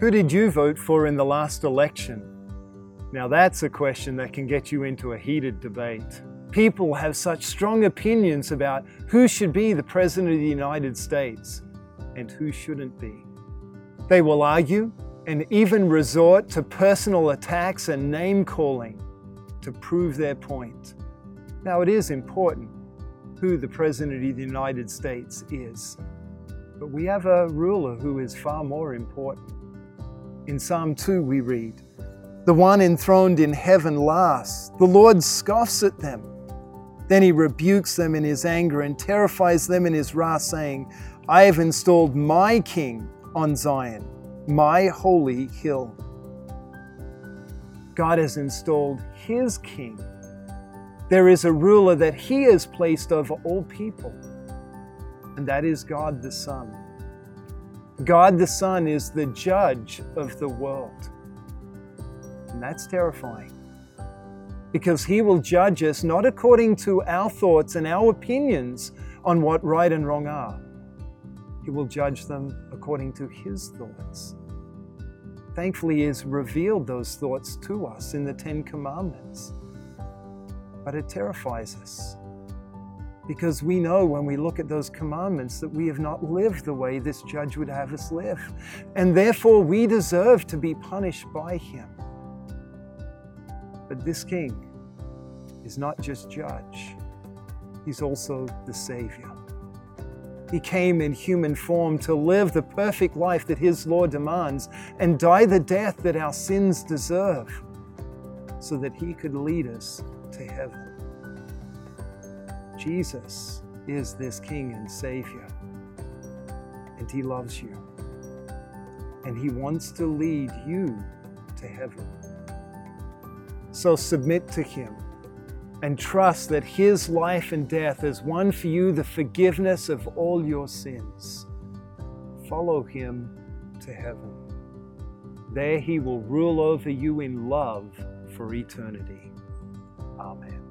Who did you vote for in the last election? Now, that's a question that can get you into a heated debate. People have such strong opinions about who should be the President of the United States and who shouldn't be. They will argue and even resort to personal attacks and name calling to prove their point. Now, it is important who the President of the United States is, but we have a ruler who is far more important. In Psalm 2, we read, The one enthroned in heaven laughs, the Lord scoffs at them. Then he rebukes them in his anger and terrifies them in his wrath, saying, I have installed my king on Zion, my holy hill. God has installed his king. There is a ruler that he has placed over all people, and that is God the Son. God the Son is the judge of the world. And that's terrifying because he will judge us not according to our thoughts and our opinions on what right and wrong are. He will judge them according to his thoughts. Thankfully, he has revealed those thoughts to us in the Ten Commandments. But it terrifies us because we know when we look at those commandments that we have not lived the way this judge would have us live. And therefore, we deserve to be punished by him. But this king is not just judge, he's also the Savior. He came in human form to live the perfect life that his law demands and die the death that our sins deserve so that he could lead us to heaven. Jesus is this King and Savior, and he loves you, and he wants to lead you to heaven. So submit to him and trust that His life and death has won for you the forgiveness of all your sins. Follow Him to heaven. There He will rule over you in love for eternity. Amen.